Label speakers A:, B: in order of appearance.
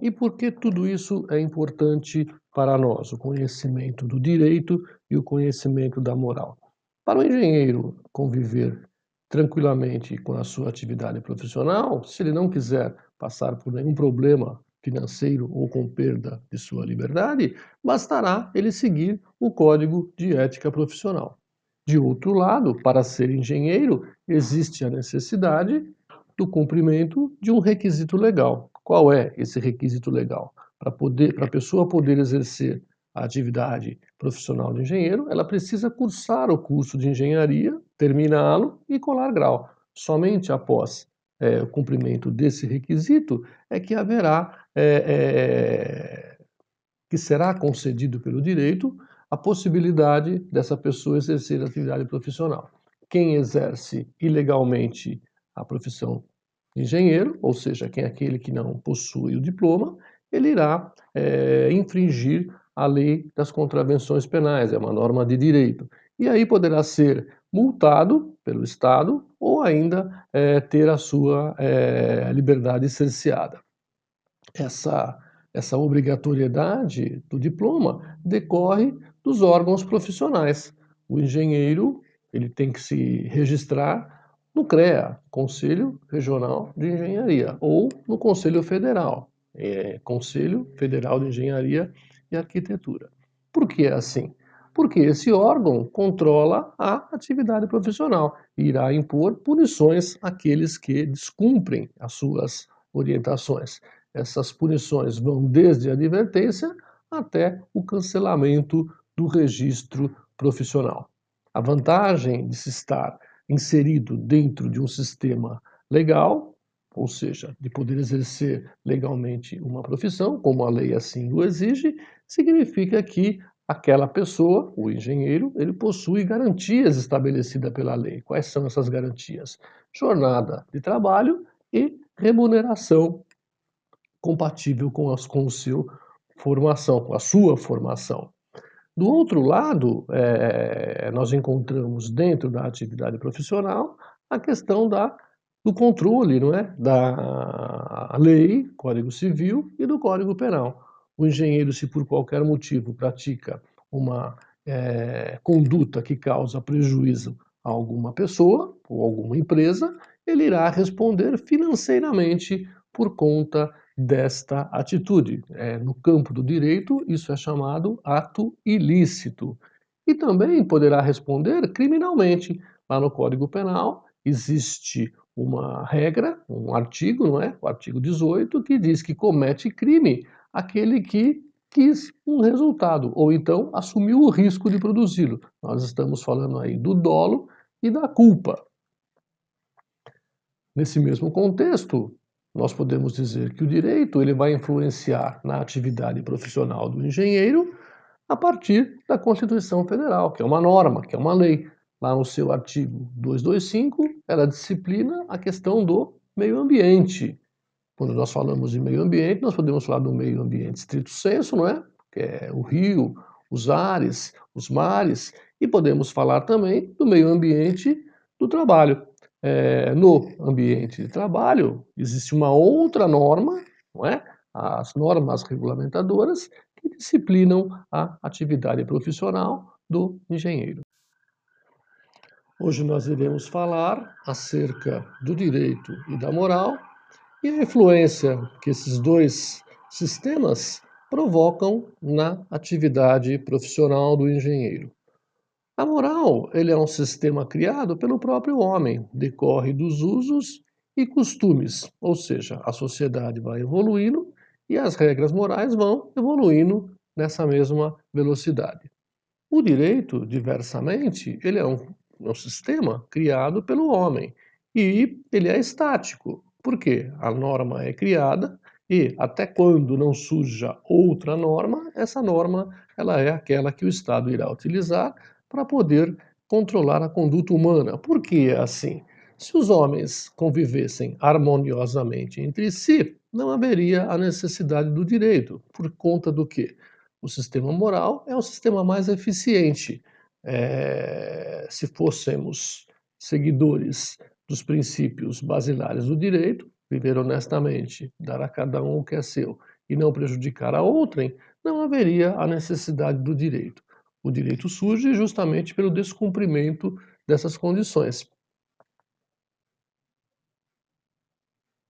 A: E por que tudo isso é importante para nós, o conhecimento do direito e o conhecimento da moral? Para o engenheiro conviver tranquilamente com a sua atividade profissional, se ele não quiser passar por nenhum problema financeiro ou com perda de sua liberdade, bastará ele seguir o Código de Ética Profissional. De outro lado, para ser engenheiro, existe a necessidade do cumprimento de um requisito legal. Qual é esse requisito legal? Para poder, a pessoa poder exercer a atividade profissional de engenheiro, ela precisa cursar o curso de engenharia, terminá-lo e colar grau. Somente após é, o cumprimento desse requisito é que haverá, é, é, que será concedido pelo direito a possibilidade dessa pessoa exercer a atividade profissional. Quem exerce ilegalmente a profissão engenheiro, ou seja, quem é aquele que não possui o diploma, ele irá é, infringir a lei das contravenções penais, é uma norma de direito. E aí poderá ser multado pelo Estado ou ainda é, ter a sua é, liberdade cerceada. Essa, essa obrigatoriedade do diploma decorre dos órgãos profissionais. O engenheiro ele tem que se registrar no CREA, Conselho Regional de Engenharia, ou no Conselho Federal, é, Conselho Federal de Engenharia e Arquitetura. Por que é assim? Porque esse órgão controla a atividade profissional e irá impor punições àqueles que descumprem as suas orientações. Essas punições vão desde a advertência até o cancelamento do registro profissional. A vantagem de se estar inserido dentro de um sistema legal, ou seja, de poder exercer legalmente uma profissão, como a lei assim o exige, significa que aquela pessoa, o engenheiro, ele possui garantias estabelecidas pela lei. Quais são essas garantias? Jornada de trabalho e remuneração compatível com, as, com o seu formação, com a sua formação. Do outro lado, é, nós encontramos dentro da atividade profissional a questão da, do controle não é? da lei, Código Civil e do Código Penal. O engenheiro, se por qualquer motivo pratica uma é, conduta que causa prejuízo a alguma pessoa ou alguma empresa, ele irá responder financeiramente por conta desta atitude. É, no campo do direito, isso é chamado ato ilícito. E também poderá responder criminalmente. Lá no Código Penal existe uma regra, um artigo, não é? O artigo 18, que diz que comete crime aquele que quis um resultado, ou então assumiu o risco de produzi-lo. Nós estamos falando aí do dolo e da culpa. Nesse mesmo contexto, nós podemos dizer que o direito ele vai influenciar na atividade profissional do engenheiro a partir da Constituição Federal, que é uma norma, que é uma lei. Lá no seu artigo 225, ela disciplina a questão do meio ambiente. Quando nós falamos de meio ambiente, nós podemos falar do meio ambiente estrito senso, não é? Que é o rio, os ares, os mares, e podemos falar também do meio ambiente do trabalho é, no ambiente de trabalho, existe uma outra norma, não é? as normas regulamentadoras, que disciplinam a atividade profissional do engenheiro. Hoje nós iremos falar acerca do direito e da moral e a influência que esses dois sistemas provocam na atividade profissional do engenheiro. A moral, ele é um sistema criado pelo próprio homem, decorre dos usos e costumes, ou seja, a sociedade vai evoluindo e as regras morais vão evoluindo nessa mesma velocidade. O direito, diversamente, ele é um, um sistema criado pelo homem e ele é estático, porque a norma é criada e até quando não surja outra norma, essa norma ela é aquela que o Estado irá utilizar para poder controlar a conduta humana. Por que é assim? Se os homens convivessem harmoniosamente entre si, não haveria a necessidade do direito. Por conta do que? O sistema moral é o sistema mais eficiente. É, se fôssemos seguidores dos princípios basilares do direito, viver honestamente, dar a cada um o que é seu e não prejudicar a outrem, não haveria a necessidade do direito. O direito surge justamente pelo descumprimento dessas condições.